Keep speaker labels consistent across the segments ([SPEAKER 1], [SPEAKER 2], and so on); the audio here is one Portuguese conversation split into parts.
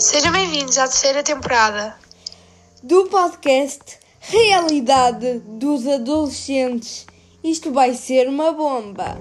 [SPEAKER 1] Sejam bem-vindos à terceira temporada
[SPEAKER 2] do podcast Realidade dos Adolescentes. Isto vai ser uma bomba.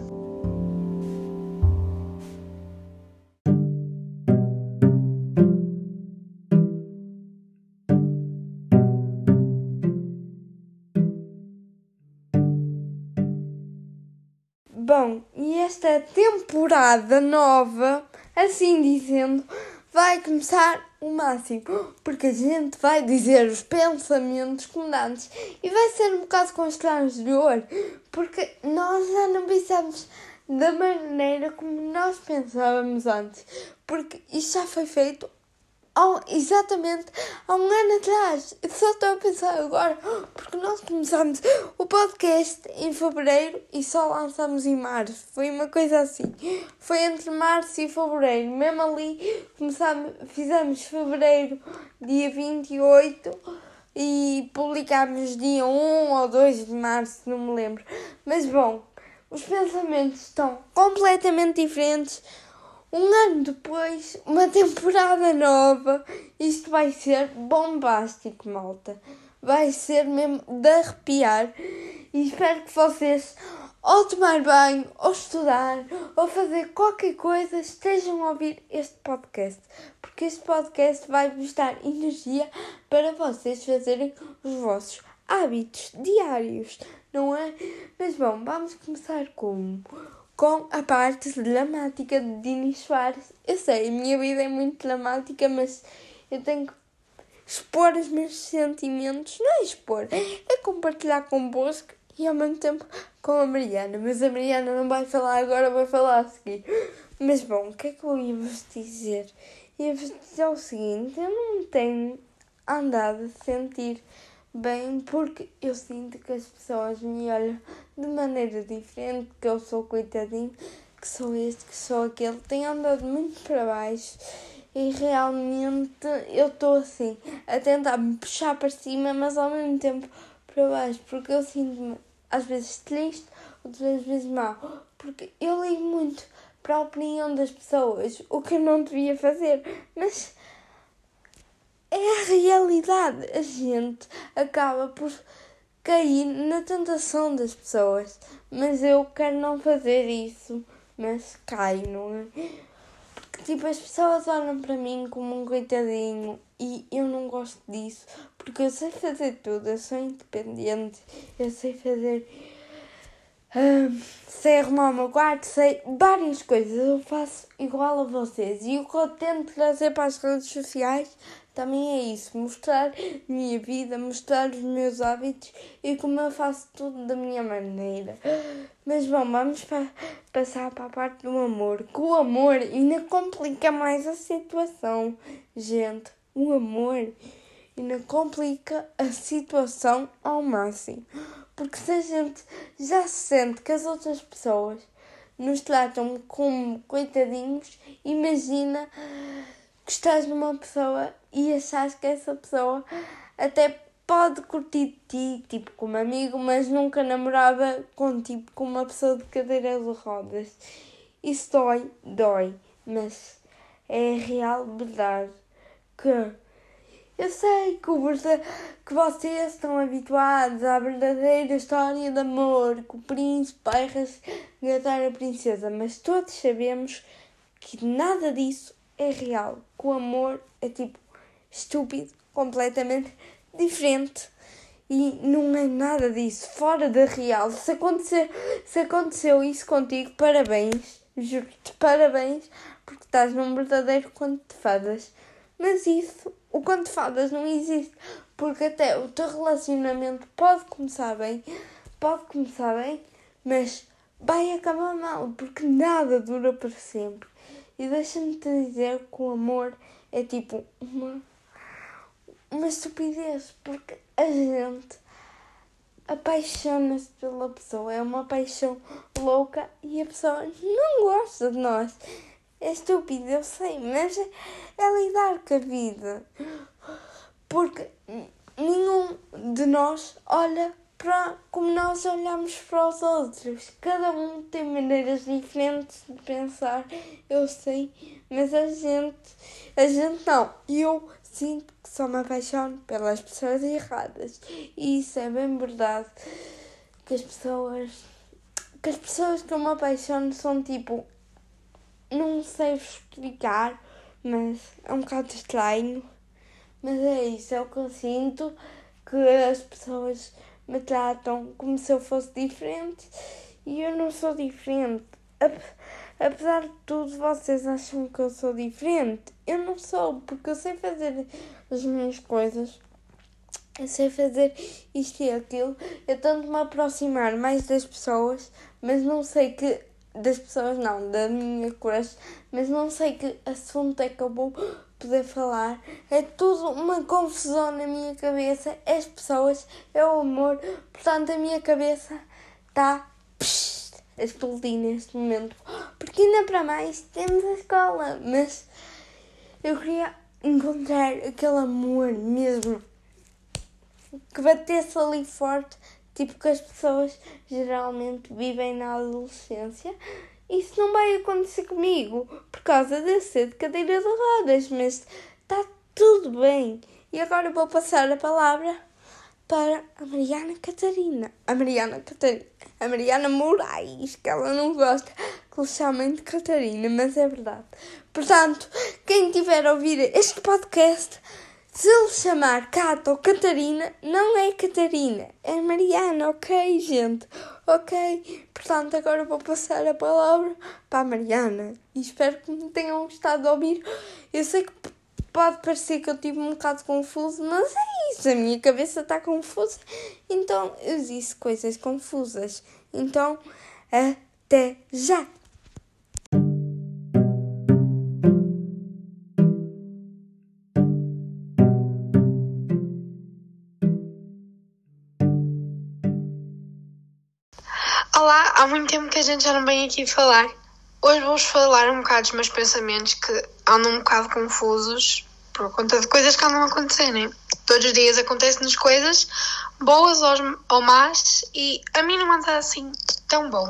[SPEAKER 2] Bom, e esta temporada nova, assim dizendo, vai começar o máximo, porque a gente vai dizer os pensamentos comandantes e vai ser um bocado constrangedor, porque nós já não pensamos da maneira como nós pensávamos antes, porque isto já foi feito há, exatamente há um ano atrás. Eu só estou a pensar agora, porque nós começamos o podcast em fevereiro e só lançamos em março. Foi uma coisa assim. Foi entre março e fevereiro. Mesmo ali, começamos, fizemos fevereiro, dia 28 e publicámos dia 1 ou 2 de março, não me lembro. Mas bom, os pensamentos estão completamente diferentes um ano depois, uma temporada nova. Isto vai ser bombástico, malta. Vai ser mesmo de arrepiar. E espero que vocês, ao tomar banho, ou estudar, ou fazer qualquer coisa, estejam a ouvir este podcast. Porque este podcast vai vos dar energia para vocês fazerem os vossos hábitos diários, não é? Mas bom, vamos começar com com a parte dramática de Dini Soares. Eu sei, a minha vida é muito dramática, mas eu tenho que expor os meus sentimentos. Não é expor, é compartilhar convosco e ao mesmo tempo com a Mariana. Mas a Mariana não vai falar agora, vai falar a seguir. Mas bom, o que é que eu ia vos dizer? Ia-vos dizer o seguinte: eu não tenho andado a sentir bem porque eu sinto que as pessoas me olham de maneira diferente, que eu sou coitadinho, que sou este, que sou aquele. Tenho andado muito para baixo e realmente eu estou assim a tentar me puxar para cima, mas ao mesmo tempo para baixo, porque eu sinto-me às vezes triste, outras vezes mal, porque eu ligo muito para a opinião das pessoas, o que eu não devia fazer, mas é a realidade. A gente acaba por cair na tentação das pessoas. Mas eu quero não fazer isso. Mas cai, não é? Porque tipo, as pessoas olham para mim como um coitadinho e eu não gosto disso. Porque eu sei fazer tudo, eu sou independente, eu sei fazer. Uh, sei arrumar o meu quarto, sei várias coisas. Eu faço igual a vocês. E o que eu tento trazer para as redes sociais também é isso, mostrar minha vida, mostrar os meus hábitos e como eu faço tudo da minha maneira. Mas bom, vamos pa passar para a parte do amor. Que o amor ainda complica mais a situação, gente. O amor ainda complica a situação ao máximo. Porque se a gente já sente que as outras pessoas nos tratam como coitadinhos, imagina que estás numa pessoa e achas que essa pessoa até pode curtir ti, tipo, como amigo, mas nunca namorava com, tipo, com uma pessoa de cadeira de rodas. Isso dói, dói, mas é real verdade que eu sei que, o que vocês estão habituados à verdadeira história de amor, que o príncipe vai resgatar a princesa, mas todos sabemos que nada disso é real, que o amor é tipo estúpido, completamente diferente e não é nada disso, fora da real. Se, acontecer, se aconteceu isso contigo, parabéns, juro-te, parabéns, porque estás num verdadeiro conto de fadas. Mas isso, o conto de fadas não existe, porque até o teu relacionamento pode começar bem, pode começar bem, mas vai acabar mal, porque nada dura para sempre. E deixa-me te dizer que o amor é tipo uma, uma estupidez, porque a gente apaixona-se pela pessoa, é uma paixão louca e a pessoa não gosta de nós. É estúpido, eu sei, mas é lidar com a vida. Porque nenhum de nós olha para como nós olhamos para os outros. Cada um tem maneiras diferentes de pensar, eu sei, mas a gente, a gente não. Eu sinto que só me apaixono pelas pessoas erradas. E isso é bem verdade. Que as pessoas. Que as pessoas que eu me apaixono são tipo. Não sei explicar, mas é um bocado estranho. Mas é isso, é o que eu sinto. Que as pessoas me tratam como se eu fosse diferente. E eu não sou diferente. Apesar de tudo, vocês acham que eu sou diferente? Eu não sou, porque eu sei fazer as minhas coisas. Eu sei fazer isto e aquilo. Eu tento me aproximar mais das pessoas, mas não sei que. Das pessoas, não, da minha crush, mas não sei que assunto é que eu vou poder falar. É tudo uma confusão na minha cabeça. As pessoas, é o amor. Portanto, a minha cabeça está a explodir neste momento. Porque ainda para mais temos a escola. Mas eu queria encontrar aquele amor mesmo que batesse ali forte, tipo que as pessoas geralmente vivem na adolescência. Isso não vai acontecer comigo por causa de ser de cadeira de rodas, mas está tudo bem. E agora vou passar a palavra para a Mariana Catarina. A Mariana Catarina. A Mariana Moraes, que ela não gosta que lhe chamem de Catarina, mas é verdade. Portanto, quem tiver a ouvir este podcast, se ele chamar Cata ou Catarina, não é Catarina, é Mariana, ok, gente? Ok? Portanto, agora vou passar a palavra para a Mariana e espero que me tenham gostado de ouvir. Eu sei que pode parecer que eu tive um bocado confuso, mas é isso, a minha cabeça está confusa, então eu disse coisas confusas. Então, até já!
[SPEAKER 1] Que a gente já não vem aqui falar. Hoje vou-vos falar um bocado dos meus pensamentos que andam um bocado confusos por conta de coisas que andam a acontecer, né? Todos os dias acontecem-nos coisas, boas ou más, e a mim não anda assim tão bom.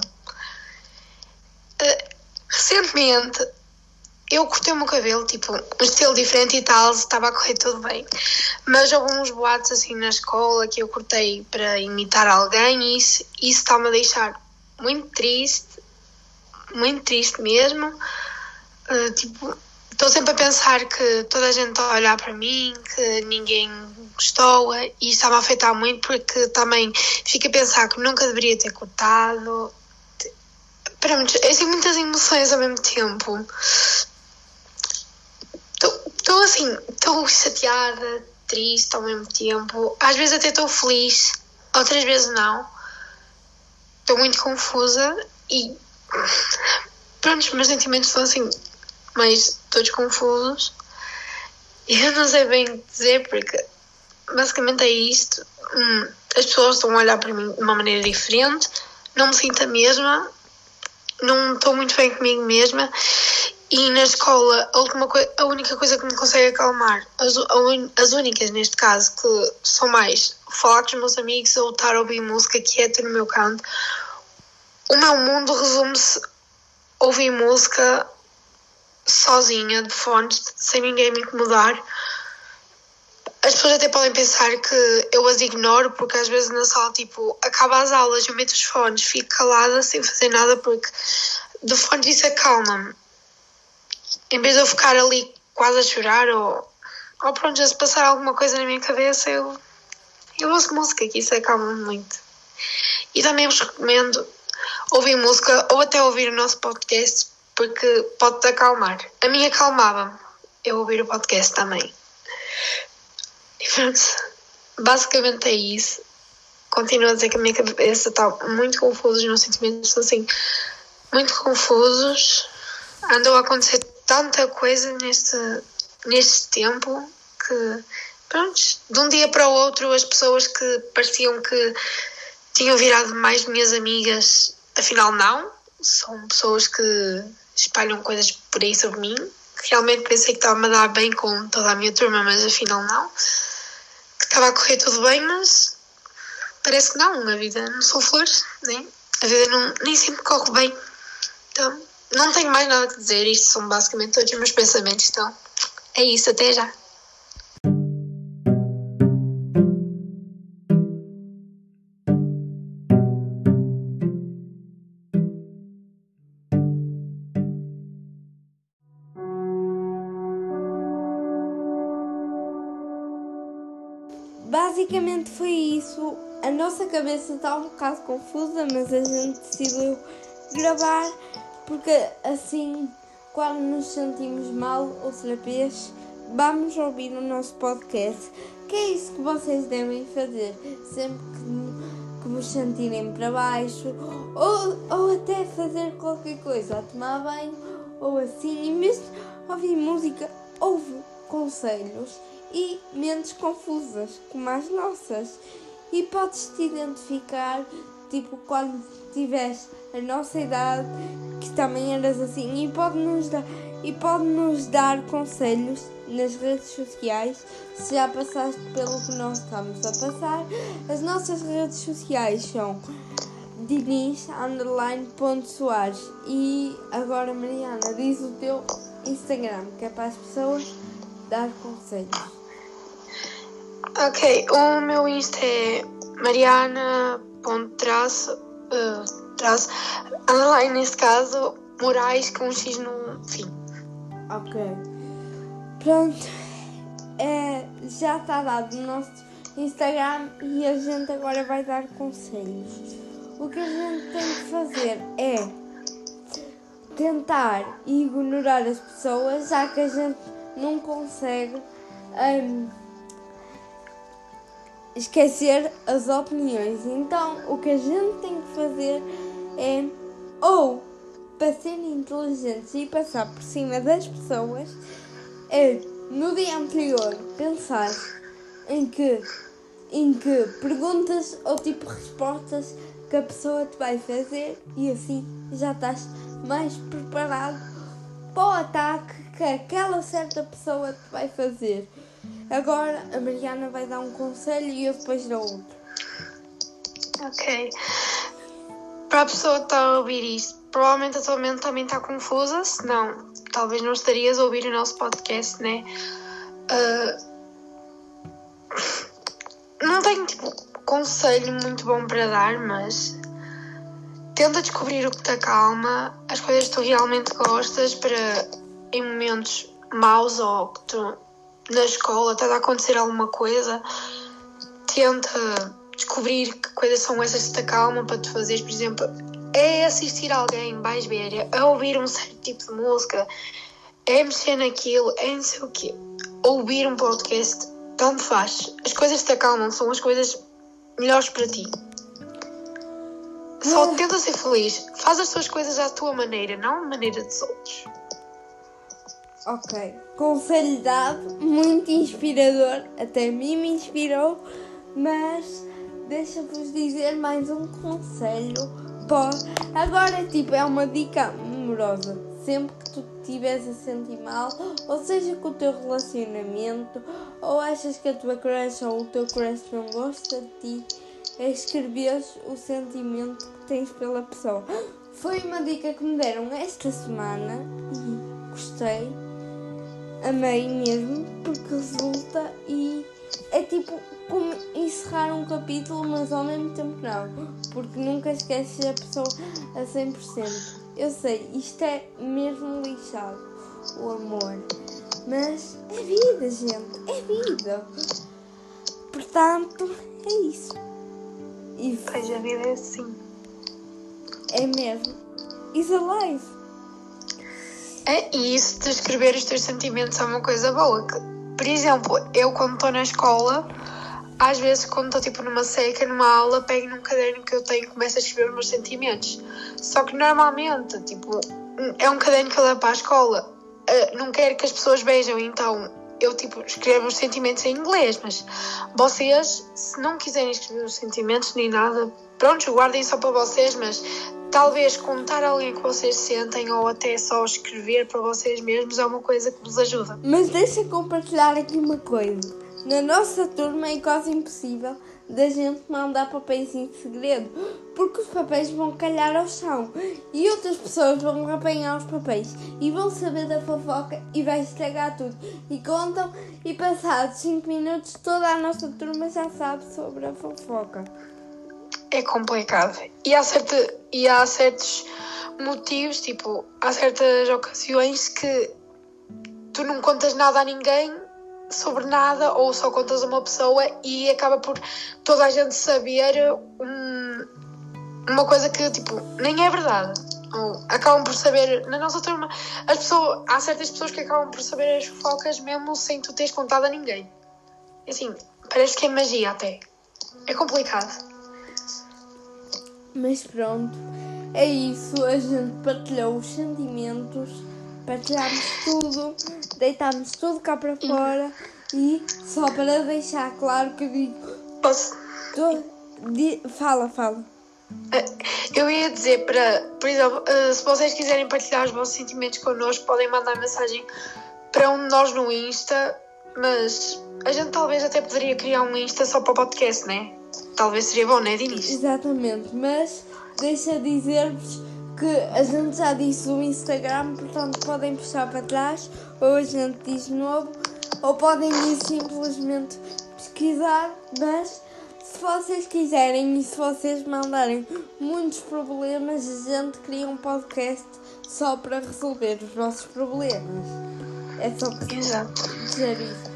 [SPEAKER 1] Uh, recentemente eu cortei o meu cabelo, tipo, um estilo diferente e tal, estava a correr tudo bem. Mas houve uns boatos assim na escola que eu cortei para imitar alguém e isso, isso está-me a deixar muito triste muito triste mesmo. Uh, tipo, estou sempre a pensar que toda a gente está a olhar para mim, que ninguém gostou e isso está-me a afetar muito porque também fico a pensar que nunca deveria ter cortado. Pronto, eu tenho muitas emoções ao mesmo tempo. Estou assim, estou chateada, triste ao mesmo tempo. Às vezes até estou feliz, outras vezes não. Estou muito confusa e Pronto, os meus sentimentos estão assim, mais todos confusos. E eu não sei bem dizer, porque basicamente é isto. Hum, as pessoas estão a olhar para mim de uma maneira diferente, não me sinto a mesma, não estou muito bem comigo mesma. E na escola, a, última a única coisa que me consegue acalmar, as, as únicas neste caso, que são mais falar com os meus amigos ou estar a ouvir música quieta no meu canto, o meu mundo resume-se a ouvir música sozinha, de fones, sem ninguém me incomodar. As pessoas até podem pensar que eu as ignoro, porque às vezes na sala, tipo, acaba as aulas, eu meto os fones, fico calada sem fazer nada, porque de fones isso acalma-me. Em vez de eu ficar ali quase a chorar, ou, ou pronto, já se passar alguma coisa na minha cabeça, eu, eu ouço música, que isso acalma-me muito. E também vos recomendo ouvir música ou até ouvir o nosso podcast, porque pode-te acalmar. A mim acalmava-me eu ouvir o podcast também. E pronto, basicamente é isso. Continuo a dizer que a minha cabeça está muito confusa, os meus sentimentos estão assim, muito confusos. Andou a acontecer tanta coisa neste, neste tempo que, pronto, de um dia para o outro, as pessoas que pareciam que tinham virado mais minhas amigas afinal não, são pessoas que espalham coisas por aí sobre mim. Realmente pensei que estava a dar bem com toda a minha turma, mas afinal não. Que estava a correr tudo bem, mas parece que não, a vida não são flores, né? a vida não, nem sempre corre bem. Então, não tenho mais nada a dizer, isto são basicamente todos os meus pensamentos, então é isso, até já.
[SPEAKER 2] Basicamente foi isso. A nossa cabeça está um bocado confusa, mas a gente decidiu gravar porque assim, quando nos sentimos mal outra vez, vamos ouvir o nosso podcast. Que é isso que vocês devem fazer sempre que, que vos sentirem para baixo, ou, ou até fazer qualquer coisa, a tomar banho, ou assim, vez de ouvir música, ouve conselhos e mentes confusas, como as nossas. E podes te identificar, tipo, quando tiveres a nossa idade, que também eras assim, e pode-nos dar, e pode -nos dar conselhos nas redes sociais, se já passaste pelo que nós estamos a passar. As nossas redes sociais são Diniz underline ponto Soares e agora Mariana diz o teu Instagram que é para as pessoas dar conselhos.
[SPEAKER 1] Ok, o meu Insta é mariana.traço, uh, traço, underline neste caso, Moraes com um X no fim.
[SPEAKER 2] Ok. Pronto. É, já está dado o nosso Instagram e a gente agora vai dar conselhos. O que a gente tem que fazer é tentar ignorar as pessoas, já que a gente não consegue. Um, esquecer as opiniões. Então, o que a gente tem que fazer é ou para ser inteligentes e passar por cima das pessoas, é no dia anterior pensar em que em que perguntas ou tipo respostas que a pessoa te vai fazer e assim já estás mais preparado para o ataque que aquela certa pessoa te vai fazer. Agora a Mariana vai dar um conselho e eu depois dou outro.
[SPEAKER 1] Ok. Para a pessoa que está a ouvir isto, provavelmente a tua mente também está confusa, senão talvez não estarias a ouvir o nosso podcast, né? Uh, não tenho tipo conselho muito bom para dar, mas tenta descobrir o que te acalma, as coisas que tu realmente gostas para em momentos maus ou que tu na escola, está a acontecer alguma coisa, tenta descobrir que coisas são essas que te acalmam para tu fazeres, por exemplo, é assistir alguém, vais ver, a ouvir um certo tipo de música, é mexer naquilo, é não sei o quê, ouvir um podcast, tanto faz. As coisas que te acalmam são as coisas melhores para ti. Só tenta ser feliz. Faz as tuas coisas à tua maneira, não à maneira dos outros.
[SPEAKER 2] Ok. Conselho dado, muito inspirador, até mim me inspirou, mas deixa-vos dizer mais um conselho. Pô, agora, tipo, é uma dica amorosa. Sempre que tu estiveres a sentir mal, ou seja com o teu relacionamento, ou achas que a tua crush ou o teu crush não gosta de ti, escrever o sentimento que tens pela pessoa. Foi uma dica que me deram esta semana e gostei amei mesmo porque resulta e é tipo como encerrar um capítulo, mas ao mesmo tempo não, porque nunca esqueces a pessoa a 100%. Eu sei, isto é mesmo lixado, o amor, mas é vida, gente, é vida. Portanto, é isso.
[SPEAKER 1] E pois a vida é assim.
[SPEAKER 2] É mesmo. Is alive.
[SPEAKER 1] É, e isso de escrever os teus sentimentos é uma coisa boa. Por exemplo, eu quando estou na escola, às vezes quando estou tipo numa seca, numa aula, pego num caderno que eu tenho e começo a escrever os meus sentimentos. Só que normalmente, tipo, é um caderno que eu levo para a escola. Uh, não quero que as pessoas vejam, então eu tipo escrevo os sentimentos em inglês, mas vocês, se não quiserem escrever os sentimentos nem nada, pronto, guardem só para vocês, mas talvez contar alguém que vocês sentem ou até só escrever para vocês mesmos é uma coisa que vos ajuda.
[SPEAKER 2] Mas deixa compartilhar aqui uma coisa. Na nossa turma é quase impossível da gente mandar papéis em segredo, porque os papéis vão calhar ao chão e outras pessoas vão apanhar os papéis e vão saber da fofoca e vai estragar tudo. E contam, e passados 5 minutos, toda a nossa turma já sabe sobre a fofoca.
[SPEAKER 1] É complicado. E há, certa, e há certos motivos, tipo, há certas ocasiões que tu não contas nada a ninguém sobre nada ou só contas a uma pessoa e acaba por toda a gente saber um, uma coisa que tipo nem é verdade. Ou acabam por saber na nossa turma as pessoas há certas pessoas que acabam por saber as fofocas mesmo sem tu teres contado a ninguém. Assim parece que é magia até. É complicado
[SPEAKER 2] mas pronto é isso a gente partilhou os sentimentos partilhámos tudo deitámos tudo cá para fora e só para deixar claro que digo.
[SPEAKER 1] Posso?
[SPEAKER 2] Tô, di, fala, fala.
[SPEAKER 1] Eh, eu ia dizer para, por exemplo, eh, se vocês quiserem partilhar os vossos sentimentos connosco, podem mandar mensagem para um de nós no Insta, mas a gente talvez até poderia criar um Insta só para o podcast, né? Talvez seria bom, né, Dinis?
[SPEAKER 2] Exatamente, mas deixa dizer-vos que a gente já disse o Instagram, portanto podem puxar para trás, ou a gente diz de novo, ou podem ir simplesmente pesquisar, mas se vocês quiserem e se vocês mandarem muitos problemas, a gente cria um podcast só para resolver os vossos problemas. É só precisar dizer isso.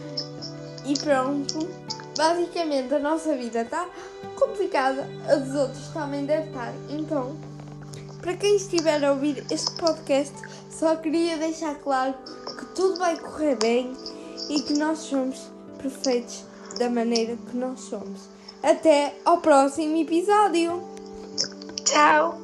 [SPEAKER 2] E pronto, basicamente a nossa vida está complicada, a dos outros também deve estar. Então, para quem estiver a ouvir este podcast, só queria deixar claro que tudo vai correr bem e que nós somos perfeitos da maneira que nós somos. Até ao próximo episódio!
[SPEAKER 1] Tchau!